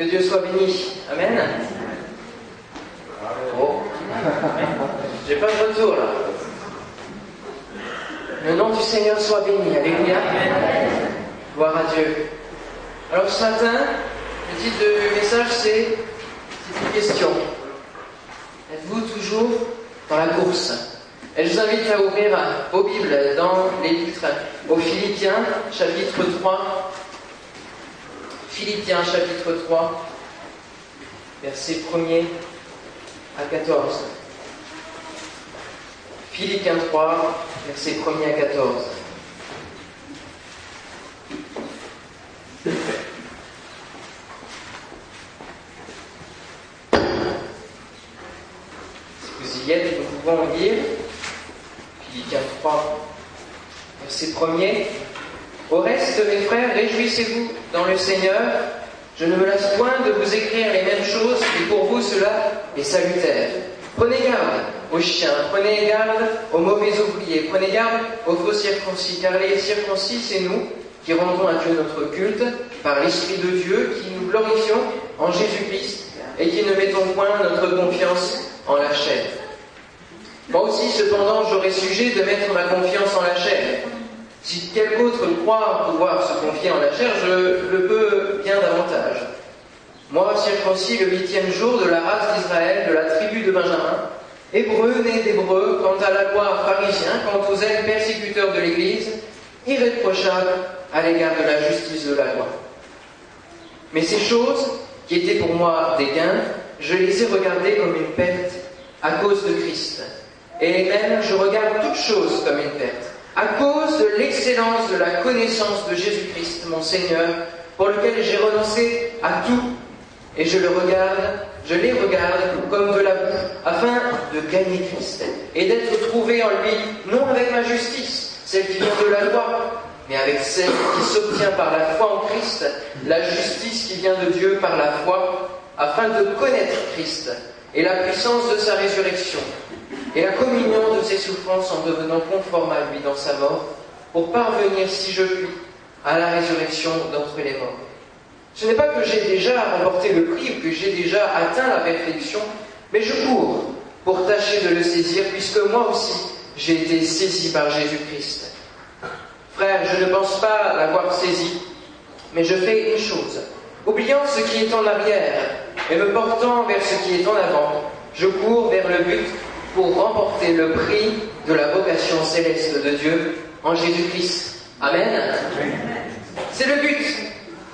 Que Dieu soit béni. Amen. Oh. J'ai pas de retour là. Le nom du Seigneur soit béni. Alléluia. Gloire à Dieu. Alors ce matin, le titre du message c'est une question. Êtes-vous toujours dans la course? Et je vous invite à ouvrir vos Bibles dans les livres aux Philippiens, chapitre 3. Philippiens, chapitre 3, versets 1er à 14. Philippiens 3, versets 1er à 14. Si vous y êtes, nous pouvons lire Philippiens 3, verset 1er. Au reste, mes frères, réjouissez-vous dans le Seigneur. Je ne me lasse point de vous écrire les mêmes choses, et pour vous cela est salutaire. Prenez garde aux chiens, prenez garde aux mauvais ouvriers, prenez garde aux faux circoncis, car les circoncis, c'est nous qui rendons à Dieu notre culte par l'Esprit de Dieu, qui nous glorifions en Jésus-Christ et qui ne mettons point notre confiance en la chair. Moi aussi, cependant, j'aurais sujet de mettre ma confiance en la chair. Si quelque autre croit pouvoir se confier en la chair, je le peux bien davantage. Moi, circoncis le huitième jour de la race d'Israël, de la tribu de Benjamin, hébreu né d'hébreu, quant à la loi pharisien, quant aux ailes persécuteurs de l'Église, irréprochable à l'égard de la justice de la loi. Mais ces choses, qui étaient pour moi des gains, je les ai regardées comme une perte à cause de Christ. Et même je regarde toutes choses comme une perte, à cause de l'excellence de la connaissance de Jésus-Christ, mon Seigneur, pour lequel j'ai renoncé à tout, et je le regarde, je les regarde comme de la boue, afin de gagner Christ, et d'être trouvé en lui, non avec ma justice, celle qui vient de la loi, mais avec celle qui s'obtient par la foi en Christ, la justice qui vient de Dieu par la foi, afin de connaître Christ et la puissance de sa résurrection, et la communion de ses souffrances en devenant conforme à lui dans sa mort, pour parvenir, si je puis, à la résurrection d'entre les morts. Ce n'est pas que j'ai déjà remporté le prix ou que j'ai déjà atteint la perfection, mais je cours pour tâcher de le saisir, puisque moi aussi j'ai été saisi par Jésus-Christ. Frère, je ne pense pas l'avoir saisi, mais je fais une chose. Oubliant ce qui est en arrière et me portant vers ce qui est en avant, je cours vers le but pour remporter le prix de la vocation céleste de Dieu en Jésus-Christ. Amen. C'est le but.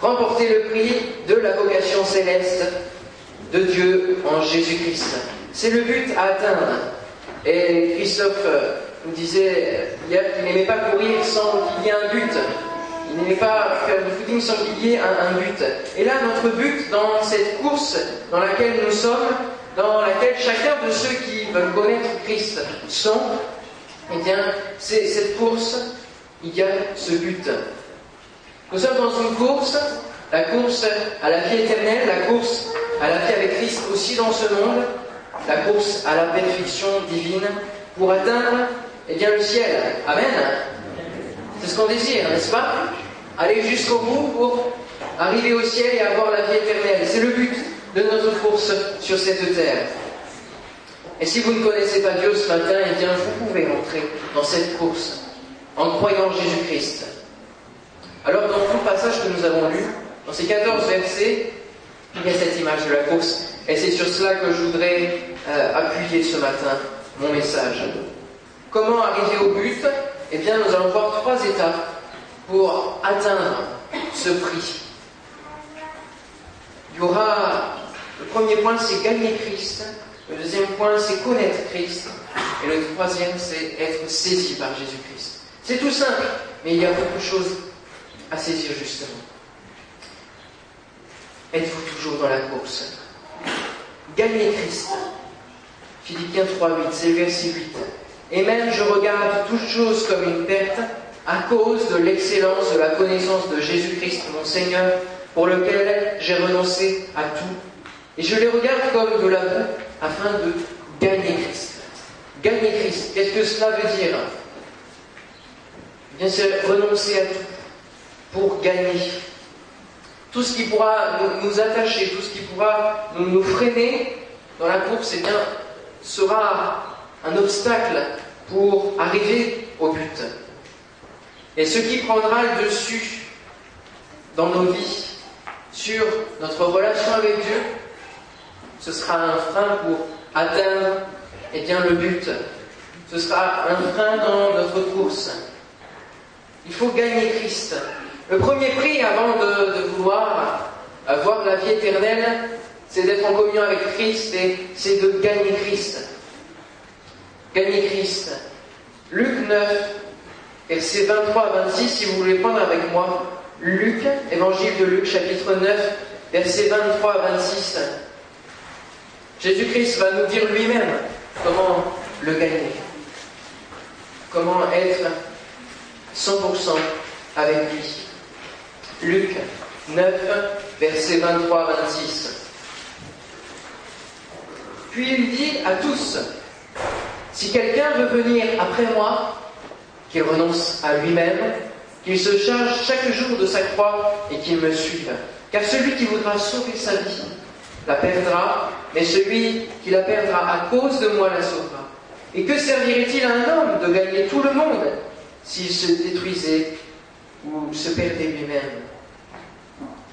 Remporter le prix de la vocation céleste de Dieu en Jésus-Christ. C'est le but à atteindre. Et Christophe nous disait hier qu'il n'aimait pas courir sans qu'il y ait un but. Il n'aimait pas faire du footing sans qu'il y ait un, un, but. Et là, notre but dans cette course dans laquelle nous sommes, dans laquelle chacun de ceux qui veulent connaître Christ sont, eh bien, c'est cette course, il y a ce but. Nous sommes dans une course, la course à la vie éternelle, la course à la vie avec Christ aussi dans ce monde, la course à la perfection divine pour atteindre eh bien, le ciel. Amen. C'est ce qu'on désire, n'est-ce pas? Aller jusqu'au bout pour arriver au ciel et avoir la vie éternelle. C'est le but de notre course sur cette terre. Et si vous ne connaissez pas Dieu ce matin, eh bien, vous pouvez entrer dans cette course en croyant Jésus-Christ. Alors, dans tout le passage que nous avons lu, dans ces 14 versets, il y a cette image de la course. Et c'est sur cela que je voudrais euh, appuyer ce matin mon message. Comment arriver au but? Eh bien, nous allons voir trois étapes pour atteindre ce prix. Il y aura, le premier point, c'est gagner Christ. Le deuxième point, c'est connaître Christ. Et le troisième, c'est être saisi par Jésus-Christ. C'est tout simple, mais il y a beaucoup de choses à saisir justement. Êtes-vous toujours dans la course? Gagnez Christ. Philippiens 3.8, c'est le verset 8. Et même je regarde toutes choses comme une perte à cause de l'excellence de la connaissance de Jésus-Christ, mon Seigneur, pour lequel j'ai renoncé à tout. Et je les regarde comme de la afin de gagner Christ. Gagner Christ, qu'est-ce que cela veut dire Bien c'est renoncer à tout pour gagner. tout ce qui pourra nous, attacher, tout ce qui pourra nous, freiner dans la course, eh bien, sera un obstacle pour arriver au but. Et ce qui prendra le dessus dans nos vies, sur notre relation avec Dieu, ce sera un frein pour atteindre eh bien, le but. Ce sera un frein dans notre course. Il faut gagner Christ. Le premier prix avant de, vouloir avoir la vie éternelle, c'est d'être en communion avec Christ et c'est de gagner Christ. Gagner Christ. Luc 9, versets 23 à 26, si vous voulez prendre avec moi Luc, évangile de Luc, chapitre 9, versets 23 à 26. Jésus-Christ va nous dire lui-même comment le gagner, comment être 100% avec lui. Luc 9, versets 23 à 26. Puis il dit à tous, si quelqu'un veut venir après moi, qu'il renonce à lui-même, qu'il se charge chaque jour de sa croix et qu'il me suive. Car celui qui voudra sauver sa vie la perdra, mais celui qui la perdra à cause de moi la sauvera. Et que servirait-il à un homme de gagner tout le monde s'il se détruisait ou se perdait lui-même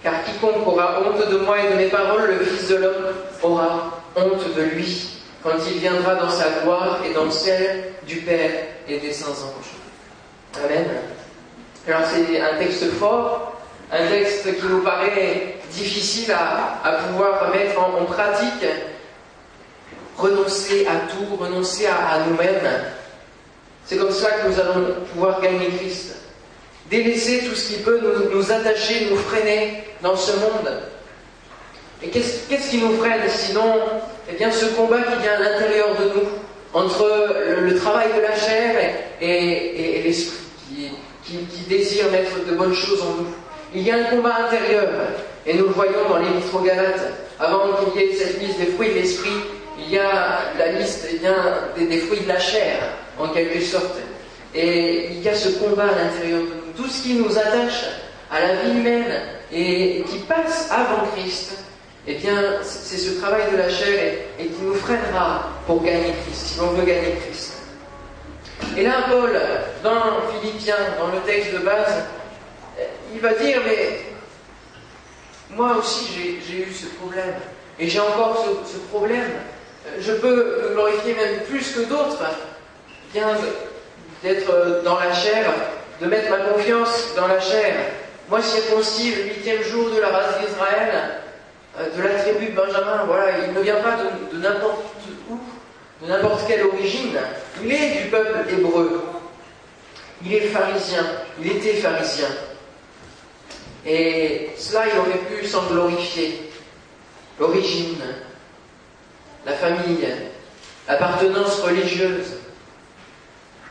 Car quiconque aura honte de moi et de mes paroles, le Fils de l'homme aura honte de lui quand il viendra dans sa gloire et dans celle du Père et des saints anges. Amen. Alors c'est un texte fort, un texte qui nous paraît difficile à, pouvoir mettre en, pratique. Renoncer à tout, renoncer à, nous-mêmes. C'est comme ça que nous allons pouvoir gagner Christ. Délaisser tout ce qui peut nous, attacher, nous freiner dans ce monde. Et qu'est-ce qui nous freine sinon? Eh bien ce combat qui vient à l'intérieur de nous, entre le, travail de la chair et, l'esprit qui, désire mettre de bonnes choses en nous. Il y a un combat intérieur, et nous le voyons dans l'Épître aux Galates. Avant qu'il y ait cette liste des fruits de l'esprit, il y a la liste eh des, fruits de la chair, en quelque sorte. Et il y a ce combat à l'intérieur de nous. Tout ce qui nous attache à la vie humaine et qui passe avant Christ, eh bien, c'est ce travail de la chair et, qui nous freinera pour gagner Christ, si l'on veut gagner Christ. Et là, Paul, dans Philippiens, dans le texte de base, il va dire, mais moi aussi j'ai eu ce problème, et j'ai encore ce, problème. Je peux me glorifier même plus que d'autres, bien d'être dans la chair, de mettre ma confiance dans la chair. Moi, circoncis le huitième jour de la race d'Israël, euh, de la tribu de Benjamin, voilà, il ne vient pas de n'importe où, de n'importe quelle origine. Il est du peuple hébreu. Il est pharisien. Il était pharisien. Et cela, il aurait pu s'en glorifier. L'origine, la famille, l'appartenance religieuse,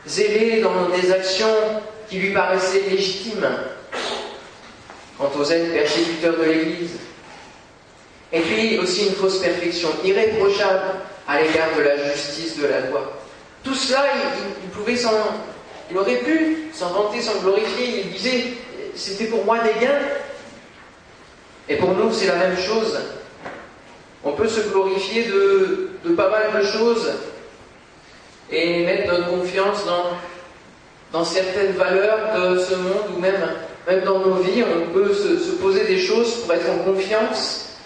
zélé dans des actions qui lui paraissaient légitimes quant aux aides persécuteurs de l'Église. Et puis aussi une fausse perfection, irréprochable à l'égard de la justice de la loi. Tout cela, il, pouvait s'en, il aurait pu s'en vanter, s'en glorifier. Il disait c'était pour moi des gains. Et pour nous, c'est la même chose. On peut se glorifier de, pas mal de choses et mettre notre confiance dans, certaines valeurs de ce monde ou même, dans nos vies. On peut se, se poser des choses pour être en confiance.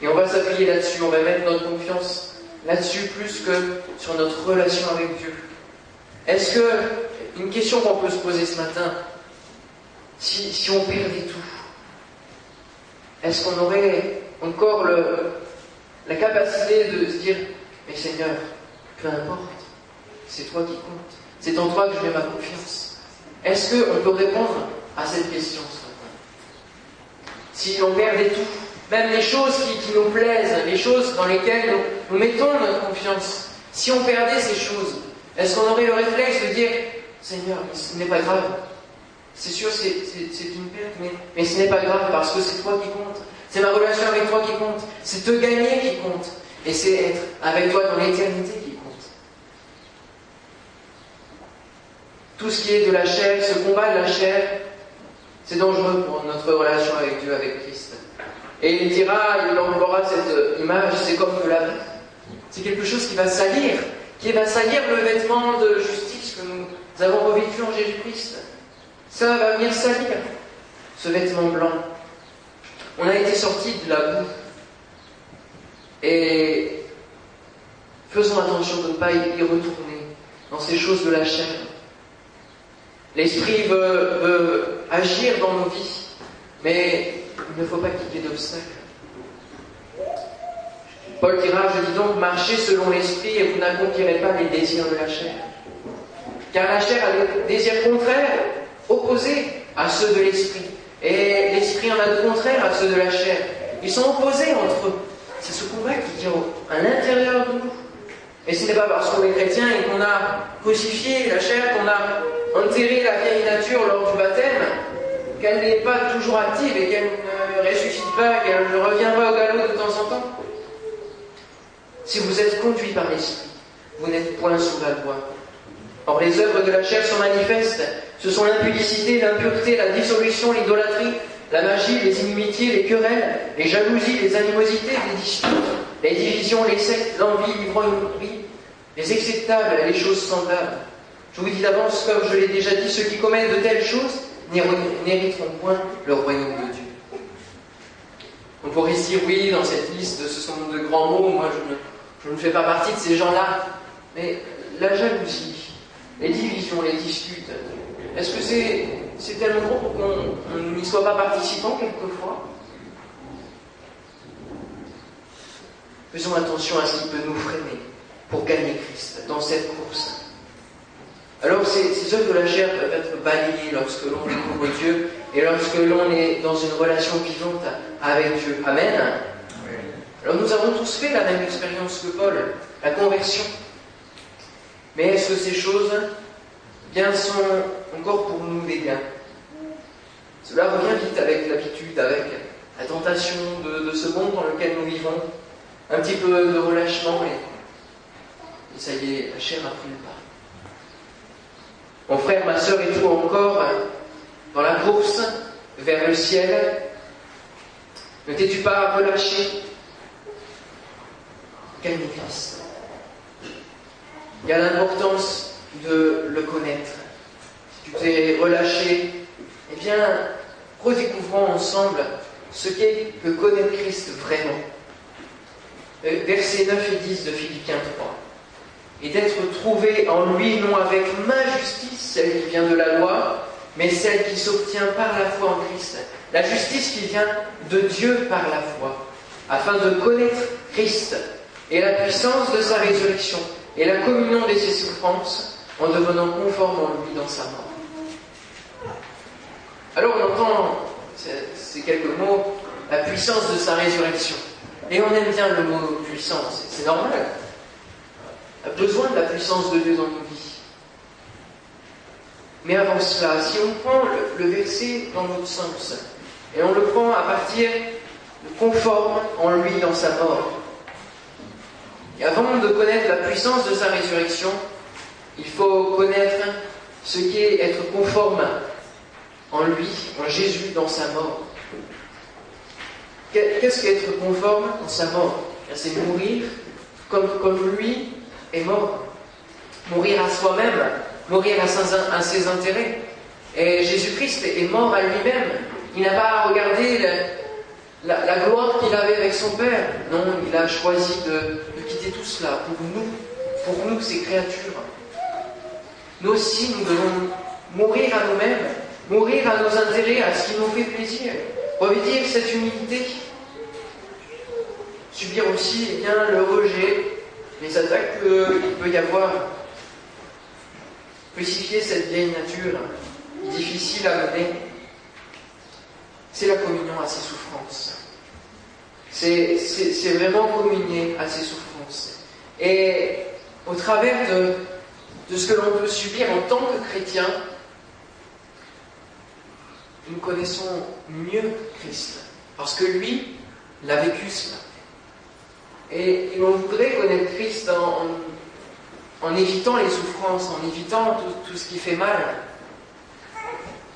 Et on va s'appuyer là-dessus, on va mettre notre confiance là-dessus plus que sur notre relation avec Dieu. Est-ce que, une question qu'on peut se poser ce matin, si, on perdait tout Est-ce qu'on aurait encore la capacité de se dire, mais Seigneur, peu importe, c'est toi qui compte, c'est en toi que je mets ma confiance. Est-ce qu'on peut répondre à cette question ce matin? Si on perdait tout, même les choses qui, nous plaisent, les choses dans lesquelles nous, mettons notre confiance, si on perdait ces choses, est-ce qu'on aurait le réflexe de dire, Seigneur, ce n'est pas grave, c'est sûr, c'est une perte, mais, ce n'est pas grave parce que c'est toi qui compte. C'est ma relation avec toi qui compte. C'est te gagner qui compte. Et c'est être avec toi dans l'éternité qui compte. Tout ce qui est de la chair, ce combat de la chair, C'est dangereux pour notre relation avec Dieu, avec Christ. Et il dira, il emploiera cette image, c'est comme de la C'est quelque chose qui va salir, qui va salir le vêtement de justice que nous avons revêtu en Jésus-Christ. Ça va venir salir ce vêtement blanc. On a été sorti de la boue. Et faisons attention de ne pas y retourner dans ces choses de la chair. L'Esprit veut, agir dans nos vies, mais il ne faut pas ait d'obstacles. Paul dira, je dis donc, marchez selon l'Esprit et vous n'accomplirez pas les désirs de la chair. Car la chair a des désirs contraires, opposés à ceux de l'Esprit. Et l'Esprit en a de contraires à ceux de la chair. Ils sont opposés entre eux. C'est ce combat qui tient à l'intérieur de nous. Et ce n'est pas parce qu'on est chrétien et qu'on a crucifié la chair, qu'on a enterré la vieille nature lors du baptême, qu'elle n'est pas toujours active et qu'elle ne ressuscite pas, qu'elle ne revient pas au galop de temps en temps. Si vous êtes conduit par l'Esprit, vous n'êtes point sous la loi. Or, les œuvres de la chair sont manifestes. Ce sont l'impudicité, l'impureté, la dissolution, l'idolâtrie, la magie, les inimitiés, les querelles, les jalousies, les animosités, les disputes, les divisions, les sectes, l'envie, l'ivrognerie, les acceptables, les choses semblables. Je vous dis d'avance, comme je l'ai déjà dit, ceux qui commettent de telles choses n'hériteront point le royaume de Dieu. On pourrait se dire, oui, dans cette liste, ce sont de grands mots, moi je ne, je ne fais pas partie de ces gens-là. Mais la jalousie, les divisions, les disputes, est-ce que c'est tellement gros pour qu'on n'y soit pas participant quelquefois? Faisons attention à ce qui peut nous freiner pour gagner Christ dans cette course. Alors ces, ces œuvres de la chair peuvent être balayées lorsque l'on découvre Dieu et lorsque l'on est dans une relation vivante avec Dieu. Amen? Alors nous avons tous fait la même expérience que Paul, la conversion. Mais est-ce que ces choses bien sont encore pour nous des gains Cela revient vite avec l'habitude, avec la tentation de, ce monde dans lequel nous vivons, un petit peu de relâchement et ça y est, la chair a pris le pas. Mon frère, ma soeur et tout encore, dans la course vers le ciel, ne t'es-tu pas relâché? Gagne Christ. Il y a l'importance de le connaître. Si tu t'es relâché, eh bien, redécouvrons ensemble ce qu'est que connaître Christ vraiment. Euh, versets 9 et 10 de Philippiens 3 et d'être trouvé en lui non avec ma justice, celle qui vient de la loi, mais celle qui s'obtient par la foi en Christ. La justice qui vient de Dieu par la foi, afin de connaître Christ et la puissance de sa résurrection et la communion de ses souffrances en devenant conforme en lui dans sa mort. Alors on entend ces quelques mots, la puissance de sa résurrection. Et on aime bien le mot puissance, c'est normal a besoin de la puissance de Dieu dans nos vies. Mais avant cela, si on prend le, verset dans notre sens, et on le prend à partir de conforme en lui dans sa mort, et avant de connaître la puissance de sa résurrection, il faut connaître ce qu'est être conforme en lui, en Jésus, dans sa mort. Qu'est-ce qu'être conforme en sa mort? C'est mourir comme, comme lui est mort. Mourir à soi-même, mourir à ses, intérêts. Et Jésus-Christ est mort à lui-même. Il n'a pas regardé la, la, gloire qu'il avait avec son Père. Non, il a choisi de quitter tout cela pour nous, pour nous, ces créatures. Nous aussi, nous devons mourir à nous-mêmes, mourir à nos intérêts, à ce qui nous fait plaisir, revêtir cette humilité, subir aussi eh bien, le rejet, les attaques qu'il peut y avoir. Crucifier cette vieille nature difficile à mener, c'est la communion à ses souffrances. C'est vraiment communier à ses souffrances. Et au travers de, de ce que l'on peut subir en tant que chrétien, nous connaissons mieux Christ. Parce que lui l'a vécu cela. Et, on voudrait connaître Christ en, évitant les souffrances, en évitant tout, ce qui fait mal.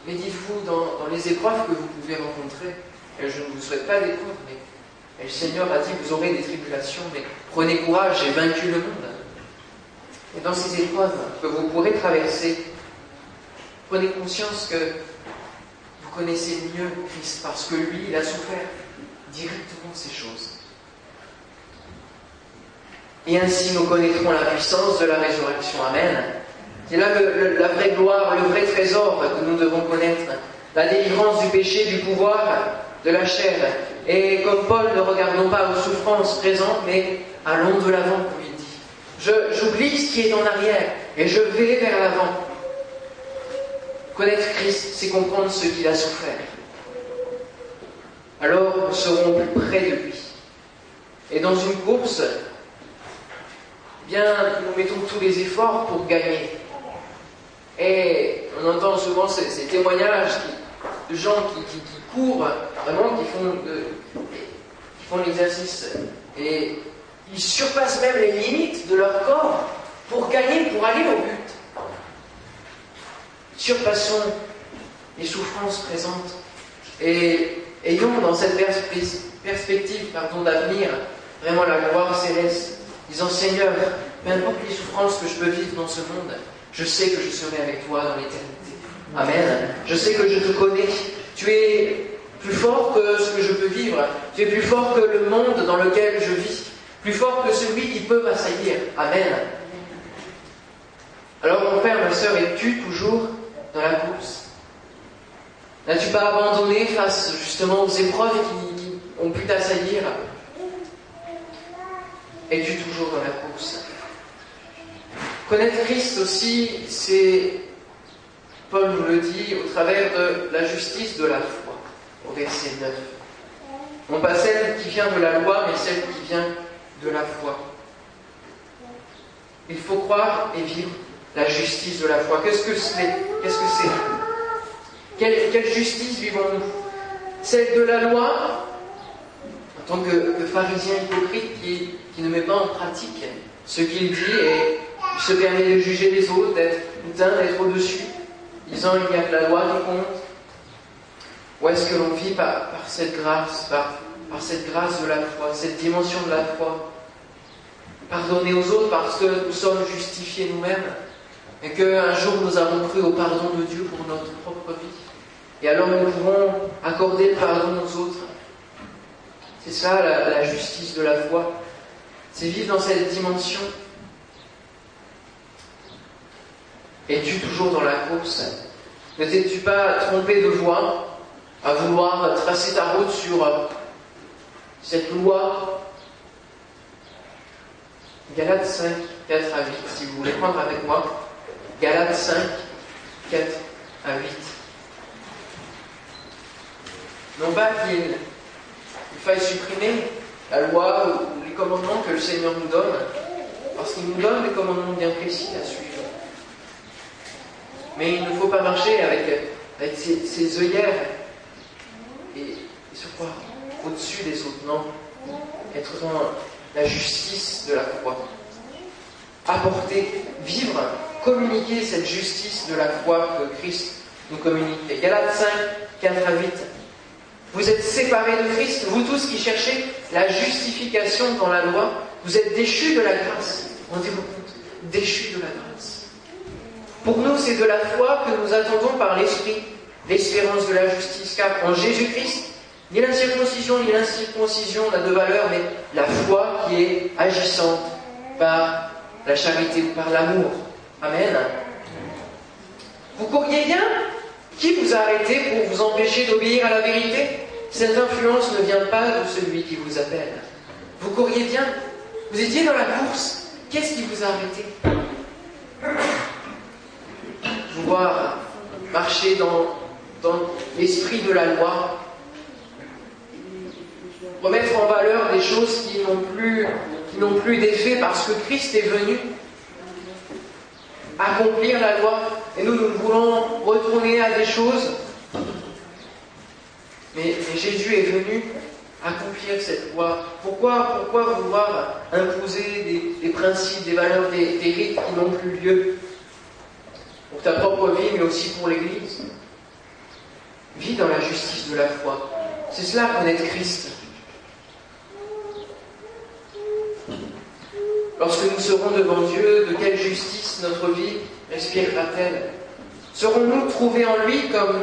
mais dites-vous dans, les épreuves que vous pouvez rencontrer, et je ne vous souhaite pas d'épreuves, mais le Seigneur a dit, vous aurez des tribulations, mais prenez courage, j'ai vaincu le monde. Et dans ces épreuves que vous pourrez traverser, prenez conscience que vous connaissez mieux Christ, parce que lui, il a souffert directement ces choses. Et ainsi nous connaîtrons la puissance de la résurrection. Amen. C'est là la vraie gloire, le vrai trésor que nous devons connaître. La délivrance du péché, du pouvoir, de la chair. Et comme Paul, ne regardons pas aux souffrances présentes, mais allons de l'avant, comme il dit. J'oublie ce qui est en arrière et je vais vers l'avant. Connaître Christ, c'est comprendre ce qu'il a souffert. Alors nous serons plus près de lui. Et dans une course, bien, nous mettons tous les efforts pour gagner. Et on entend souvent ces, témoignages de gens qui, courent, vraiment, qui font, font l'exercice. Et ils surpassent même les limites de leur corps pour gagner, pour aller au but. Surpassons les souffrances présentes et ayons dans cette perspective d'avenir vraiment la gloire céleste disant Seigneur, peu importe les souffrances que je peux vivre dans ce monde, je sais que je serai avec toi dans l'éternité. Amen. Je sais que je te connais. Tu es plus fort que ce que je peux vivre. Tu es plus fort que le monde dans lequel je vis. Plus fort que celui qui peut m'assaillir. Amen. Alors mon père, ma soeur, es-tu toujours dans la course? N'as-tu pas abandonné face justement aux épreuves qui ont pu t'assaillir? Es-tu toujours dans la course? Connaître Christ aussi, c'est, Paul nous le dit, au travers de la justice de la foi, au verset 9. Non pas celle qui vient de la loi, mais celle qui vient de la foi. Il faut croire et vivre la justice de la foi. Qu'est-ce que c'est? Quelle, justice vivons-nous? Celle de la loi en tant que, pharisien hypocrite qui, ne met pas en pratique ce qu'il dit et se permet de juger les autres, d'être d'être au-dessus, disant il n'y a que la loi qui compte Ou est-ce que l'on vit par, cette grâce, par, par cette grâce de la foi, cette dimension de la foi? Pardonner aux autres parce que nous sommes justifiés nous-mêmes et qu'un jour nous avons cru au pardon de Dieu pour notre propre vie. Et alors nous pouvons accorder le pardon aux autres c'est ça la, justice de la foi. C'est vivre dans cette dimension. Es-tu toujours dans la course? Ne t'es-tu pas trompé de voie à vouloir tracer ta route sur euh, cette loi? Galates 5, 4 à 8, si vous voulez prendre avec moi. Galates 5, 4 à 8. Non pas qu'il faille supprimer la loi ou les commandements que le Seigneur nous donne, parce qu'il nous donne des commandements bien précis à suivre. Mais il ne faut pas marcher avec, avec ses, œillères et, et se croire au-dessus des autres, non. Être dans la justice de la foi. Apporter, vivre, communiquer cette justice de la foi que Christ nous communique. Galates 5, 4 à 8. Vous êtes séparés de Christ, vous tous qui cherchez la justification dans la loi, vous êtes déchus de la grâce. Rendez-vous compte, déchus de la grâce. Pour nous, c'est de la foi que nous attendons par l'Esprit, l'espérance de la justice, car en Jésus-Christ, ni la circoncision ni l'incirconcision n'a de valeur, mais la foi qui est agissante par la charité ou par l'amour. Amen. Vous courriez bien qui vous a arrêté pour vous empêcher d'obéir à la vérité? Cette influence ne vient pas de celui qui vous appelle. Vous couriez bien, vous étiez dans la course. Qu'est-ce qui vous a arrêté? Vous voir marcher dans, dans l'esprit de la loi, remettre en valeur des choses qui n'ont plus, qui plus d'effet parce que Christ est venu accomplir la loi. Et nous, nous voulons retourner à des choses. Mais, Jésus est venu accomplir cette loi. Pourquoi, pourquoi vouloir imposer des, principes, des valeurs, des, des rites qui n'ont plus lieu? Pour ta propre vie, mais aussi pour l'Église. Vis dans la justice de la foi. C'est cela connaître Christ. Lorsque nous serons devant Dieu, de quelle justice notre vie respirera-t-elle? Serons-nous trouvés en lui, comme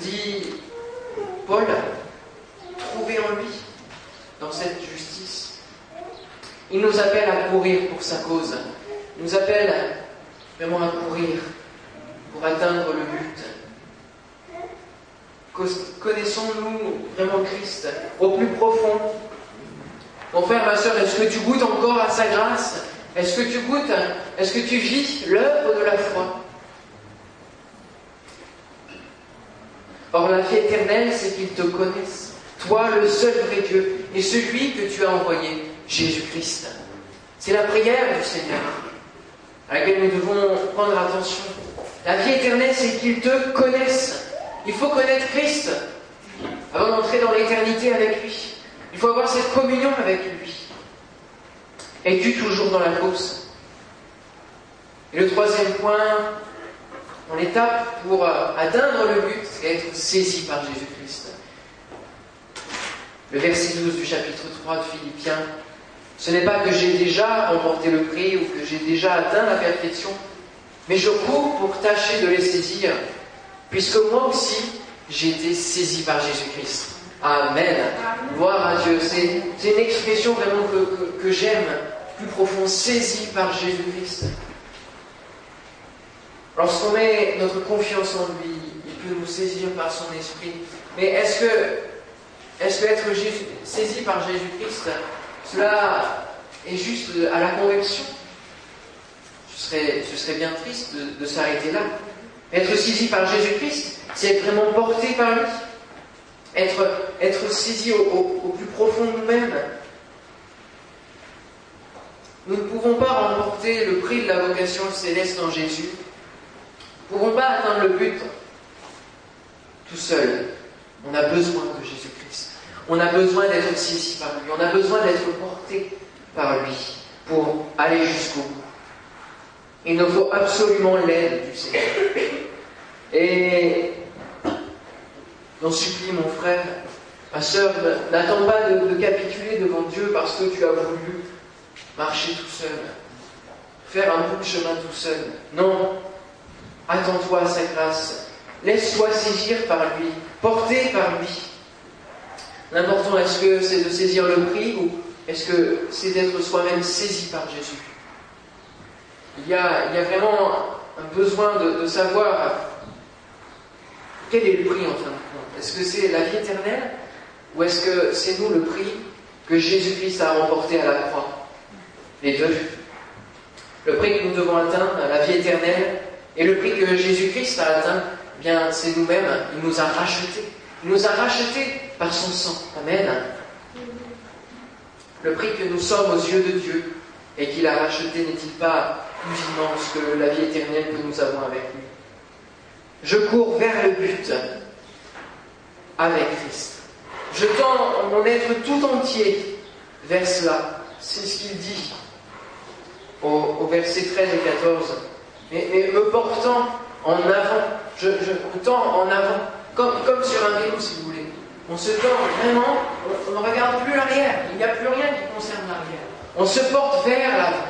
dit Paul, trouvés en lui, dans cette justice? Il nous appelle à courir pour sa cause. Il nous appelle vraiment à courir pour atteindre le but. Connaissons-nous vraiment Christ au plus profond? Mon frère, ma soeur, est-ce que tu goûtes encore à sa grâce? Est-ce que tu goûtes, est-ce que tu vis l'œuvre de la foi? Or, la vie éternelle, c'est qu'ils te connaissent, toi, le seul vrai Dieu, et celui que tu as envoyé, Jésus-Christ. C'est la prière du Seigneur à laquelle nous devons prendre attention. La vie éternelle, c'est qu'ils te connaissent. Il faut connaître Christ avant d'entrer dans l'éternité avec lui. Il faut avoir cette communion avec lui. Es-tu toujours dans la course? Et le troisième point, dans l'étape pour euh, atteindre le but, c'est être saisi par Jésus-Christ. Le verset 12 du chapitre 3 de Philippiens ce n'est pas que j'ai déjà remporté le prix ou que j'ai déjà atteint la perfection, mais je cours pour tâcher de les saisir, puisque moi aussi j'ai été saisi par Jésus-Christ. Amen. Gloire à Dieu. C'est une expression vraiment que, que j'aime, plus profond, saisi par Jésus-Christ. Lorsqu'on met notre confiance en lui, il peut nous saisir par son esprit. Mais est-ce que, est-ce que être saisi par Jésus-Christ, cela est juste à la conversion. Ce serait, bien triste de, s'arrêter là. Être saisi par Jésus-Christ, c'est être vraiment porté par lui. Être, être saisi au, plus profond de nous-mêmes. Nous ne pouvons pas remporter le prix de la vocation céleste en Jésus. Nous ne pouvons pas atteindre le but tout seul. On a besoin de Jésus-Christ. On a besoin d'être saisi par lui. On a besoin d'être porté par lui pour aller jusqu'au bout. Il nous faut absolument l'aide du Seigneur. Et j'en supplie mon frère, ma soeur, n'attends pas de, capituler devant Dieu parce que tu as voulu marcher tout seul, faire un bout de chemin tout seul. Non, attends-toi à sa grâce. Laisse-toi saisir par lui, porter par lui. L'important, est-ce que c'est de saisir le prix ou est-ce que c'est d'être soi-même saisi par Jésus? Il y, a, vraiment un besoin de, savoir quel est le prix en fin. Est-ce que c'est la vie éternelle ou est-ce que c'est nous le prix que Jésus-Christ a remporté à la croix? Les deux. Le prix que nous devons atteindre, la vie éternelle, et le prix que Jésus-Christ a atteint, eh bien c'est nous-mêmes. Il nous a rachetés. Nous a rachetés par son sang. Amen. Le prix que nous sommes aux yeux de Dieu et qu'il a racheté n'est-il pas plus immense que la vie éternelle que nous avons avec lui? Je cours vers le but avec Christ. Je tends mon être tout entier vers cela. C'est ce qu'il dit au, verset 13 et 14. Mais, me portant en avant, je, je tends en avant, comme, sur un vélo si vous voulez. On se tend vraiment, on, ne regarde plus l'arrière, il n'y a plus rien qui concerne l'arrière. On se porte vers l'avant,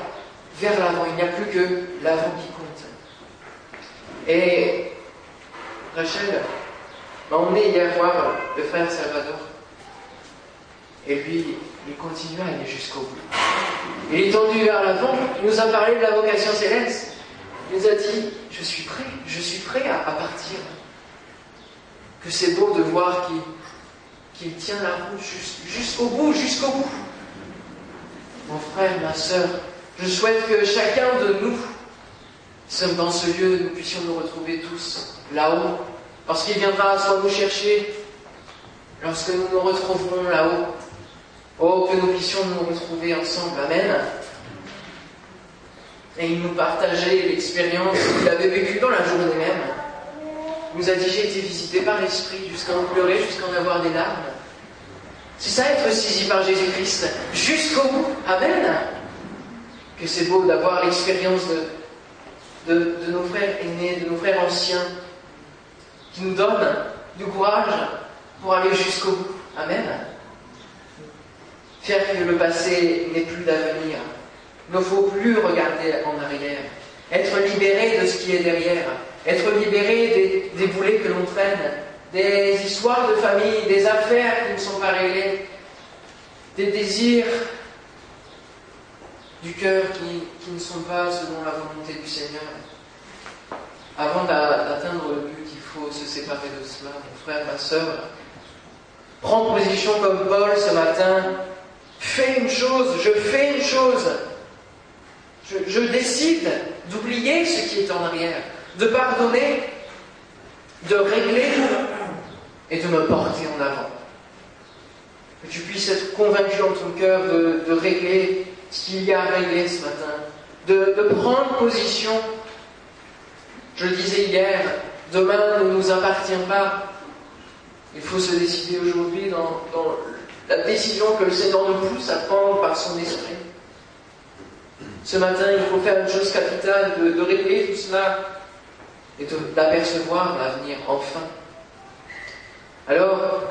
vers l'avant, il n'y a plus que l'avant qui compte. Et Rachel m'a emmené hier voir le frère Salvador. Et lui, il continue à aller jusqu'au bout. Il est tendu vers l'avant, il nous a parlé de la vocation céleste. Il nous a dit, je suis prêt, je suis prêt à partir. Que c'est beau de voir qu'il qu'il tient la route jusqu'au bout, jusqu'au bout. Mon frère, ma soeur, je souhaite que chacun de nous, sommes dans ce lieu, nous puissions nous retrouver tous là-haut, lorsqu'il viendra soit nous chercher, lorsque nous nous retrouverons là-haut. Oh, que nous puissions nous retrouver ensemble. Amen. Et il nous partageait l'expérience qu'il avait vécue dans la journée même nous a dit j'ai été visité par l'Esprit jusqu'à en pleurer, jusqu'à en avoir des larmes. C'est ça être saisi par Jésus-Christ jusqu'au bout. Amen. Que c'est beau d'avoir l'expérience de, de, nos frères aînés, de nos frères anciens, qui nous donnent du courage pour aller jusqu'au bout. Amen. Faire que le passé n'ait plus d'avenir. Il ne faut plus regarder en arrière. Être libéré de ce qui est derrière. Être libéré des, boulets que l'on traîne. Des histoires de famille, des affaires qui ne sont pas réglées. Des désirs du cœur qui, ne sont pas selon la volonté du Seigneur. Avant d'atteindre le but, il faut se séparer de cela. Mon frère, ma soeur, prends position comme Paul ce matin. Fais une chose, je fais une chose. Je décide d'oublier ce qui est en arrière, de pardonner, de régler et de me porter en avant. Que tu puisses être convaincu en ton cœur de, régler ce qu'il y a à régler ce matin, de, prendre position. Je le disais hier, demain ne nous appartient pas. Il faut se décider aujourd'hui dans, la décision que le Seigneur nous pousse à prendre par son esprit. Ce matin, il faut faire une chose capitale, de régler tout cela et d'apercevoir l'avenir enfin. Alors,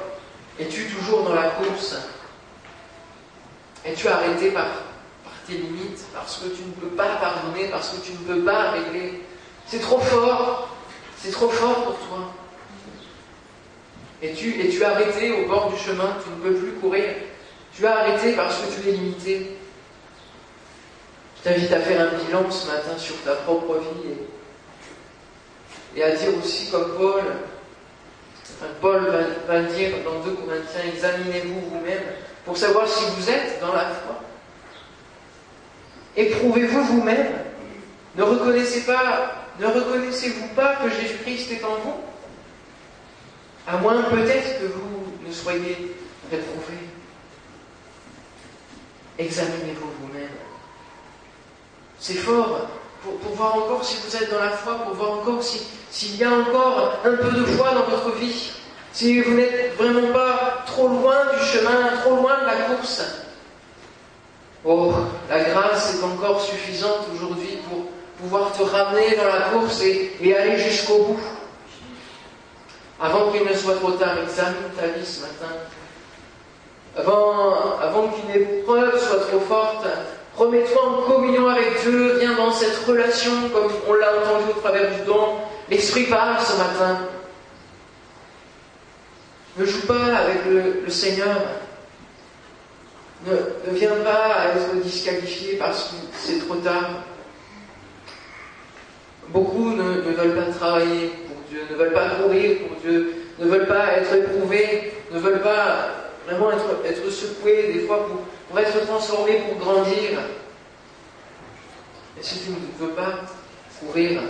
es-tu toujours dans la course? Es-tu arrêté par tes limites, parce que tu ne peux pas pardonner, parce que tu ne peux pas régler? C'est trop fort, c'est trop fort pour toi. Et tu, et tu arrêté au bord du chemin, tu ne peux plus courir. Tu as arrêté parce que tu es limité. Je t'invite à faire un bilan ce matin sur ta propre vie à dire aussi comme Paul, Paul va, va dire dans 2 Corinthiens, examinez-vous vous-même pour savoir si vous êtes dans la foi. Éprouvez-vous vous-même Ne reconnaissez pas, ne reconnaissez-vous pas que Jésus-Christ est en vous? À moins peut-être que vous ne soyez réprouvés. Examinez-vous vous-même. C'est fort pour, voir encore si vous êtes dans la foi, pour voir encore s'il y a encore un peu de foi dans votre vie. Si vous n'êtes vraiment pas trop loin du chemin, trop loin de la course. Oh, la grâce est encore suffisante aujourd'hui pour pouvoir te ramener dans la course et, aller jusqu'au bout. Avant qu'il ne soit trop tard, examine ta vie ce matin. Avant, avant qu'une épreuve soit trop forte, remets-toi en communion avec Dieu, viens dans cette relation comme on l'a entendu au travers du don. L'Esprit parle ce matin. Ne joue pas avec le Seigneur ne, viens pas être disqualifié parce que c'est trop tard. Beaucoup ne, veulent pas travailler pour Dieu, ne veulent pas courir pour Dieu, ne veulent pas être éprouvés, ne veulent pas vraiment être, être secoués des fois pour, pour être transformés, pour grandir. Et si tu ne veux pas courir, le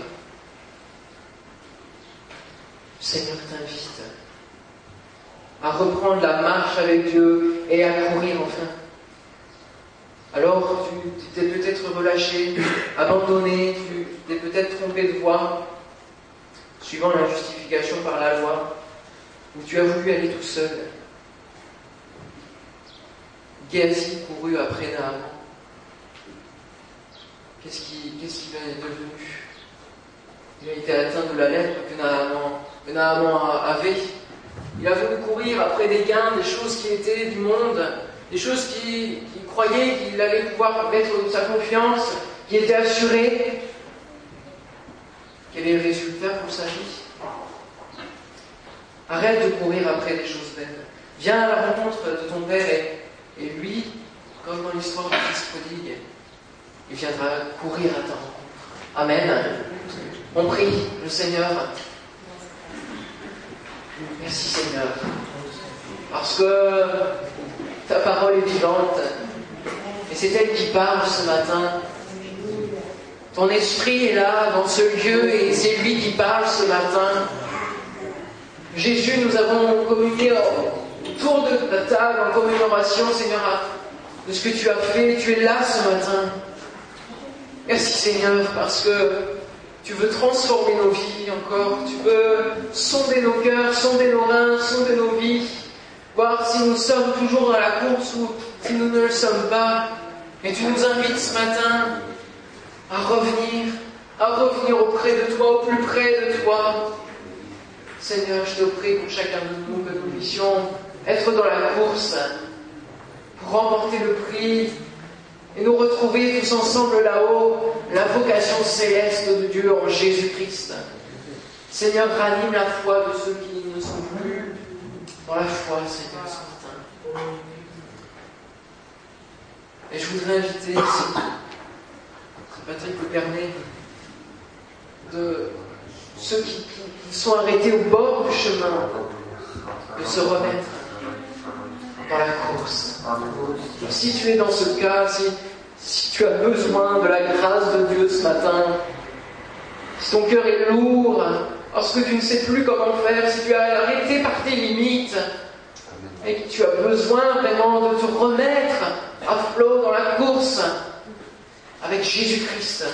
Seigneur t'invite à reprendre la marche avec Dieu et à courir enfin. Alors tu t'es peut-être relâché, abandonné, tu t'es peut-être trompé de voie, suivant la justification par la loi, ou tu as voulu aller tout seul. Géasi courut après Naaman. Qu'est-ce qui, qu'est-ce qui est devenu? Il a été atteint de la lettre que Naaman, avait. Il a voulu courir après des gains, des choses qui étaient du monde, des choses qu'il croyait qu'il allait pouvoir mettre sa confiance, qui était assuré. Quel est le résultat pour sa vie? Arrête de courir après des choses belles. Viens à la rencontre de ton Père et, lui, comme dans l'histoire du Fils prodigue, il viendra courir à rencontre. Amen. On prie le Seigneur. Merci Seigneur. Parce que ta parole est vivante. Et c'est elle qui parle ce matin. Ton esprit est là, dans ce lieu, et c'est lui qui parle ce matin. Jésus, nous avons communié autour de table en commémoration, Seigneur, de ce que tu as fait. Tu es là ce matin. Merci Seigneur, parce que tu veux transformer nos vies encore. Tu veux sonder nos cœurs, sonder nos reins, sonder nos vies voir si nous sommes toujours dans la course ou si nous ne le sommes pas. Et tu nous invites ce matin à revenir, à revenir auprès de toi, au plus près de toi. Seigneur, je te prie pour chacun de nous que nous puissions être dans la course pour remporter le prix et nous retrouver tous ensemble là-haut, la vocation céleste de Dieu en Jésus-Christ. Seigneur, ranime la foi de ceux qui ne sont plus dans la foi, Seigneur, matin. Et je voudrais inviter, si Patrick le permet, de ceux qui sont arrêtés au bord du chemin, de se remettre dans la course. Si tu es dans ce cas, si, si tu as besoin de la grâce de Dieu ce matin, si ton cœur est lourd, lorsque tu ne sais plus comment faire, si tu as arrêté par tes limites, et que tu as besoin vraiment de te remettre à flot dans la course avec Jésus-Christ,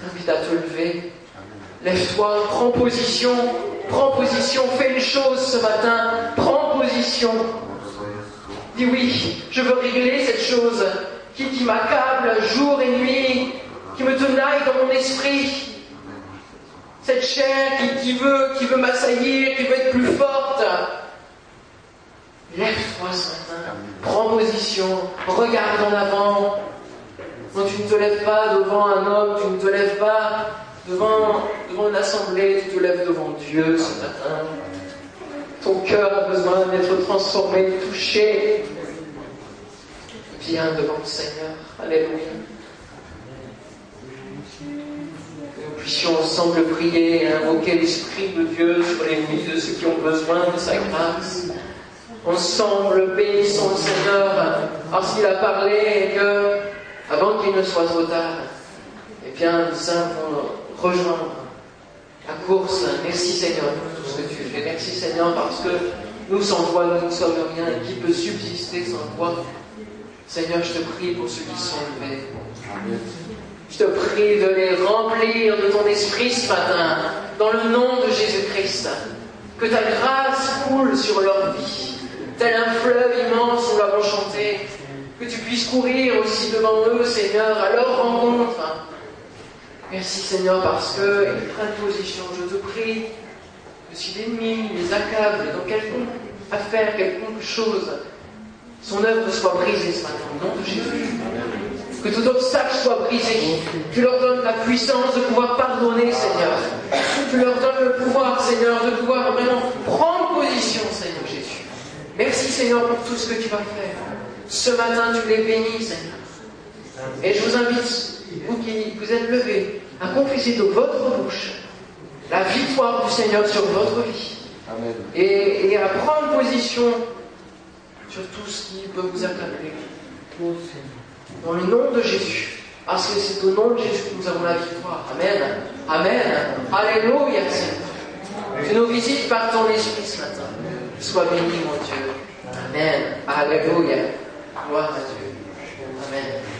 t'invite à te lever. Lève-toi, prends position, prends position, fais une chose ce matin, prends Dis oui, je veux régler cette chose qui, m'accable jour et nuit, qui me tenaille dans mon esprit. Cette chair qui, veut, m'assaillir, qui veut être plus forte. Lève-toi ce matin, prends position, regarde en avant. Tu ne te lèves pas devant un homme, tu ne te lèves pas devant, devant une assemblée, tu te lèves devant Dieu ce matin. Ton cœur a besoin d'être transformé, touché. Viens devant le Seigneur. Alléluia. Que nous puissions ensemble prier et invoquer l'Esprit de Dieu sur les vies de ceux qui ont besoin de sa grâce. Ensemble, bénissons le Seigneur parce qu'il a parlé et que, avant qu'il ne soit trop tard, eh bien, nous avons rejoindre la course. Merci Seigneur pour tout ce que tu fais. Merci Seigneur parce que nous sans toi, nous ne sommes rien. Qui peut subsister sans toi Seigneur, je te prie pour ceux qui sont levés. Je te prie de les remplir de ton esprit ce matin, dans le nom de Jésus-Christ. Que ta grâce coule sur leur vie, tel un fleuve immense, nous l'avons chanté. Que tu puisses courir aussi devant eux, Seigneur, à leur rencontre Merci Seigneur parce qu'ils prennent position. Je te prie que si l'ennemi les accable dans quelconque affaire, quelconque chose, son œuvre soit brisée ce matin au nom de Jésus. Que tout obstacle soit brisé. Tu leur donnes la puissance de pouvoir pardonner, Seigneur. Tu leur donnes le pouvoir, Seigneur, de pouvoir vraiment prendre position, Seigneur Jésus. Merci, Seigneur, pour tout ce que tu vas faire. Ce matin, tu les bénis, Seigneur. Et je vous invite, vous qui vous êtes levés, à confesser de votre bouche la victoire du Seigneur sur votre vie. Amen. Et, et à prendre position sur tout ce qui peut vous accabler. Dans le nom de Jésus. Parce que c'est au nom de Jésus que nous avons la victoire. Amen. Amen. Alléluia, Seigneur. Tu nous visites par ton esprit ce matin. Sois béni, mon Dieu. Amen. Alléluia. Gloire à Dieu.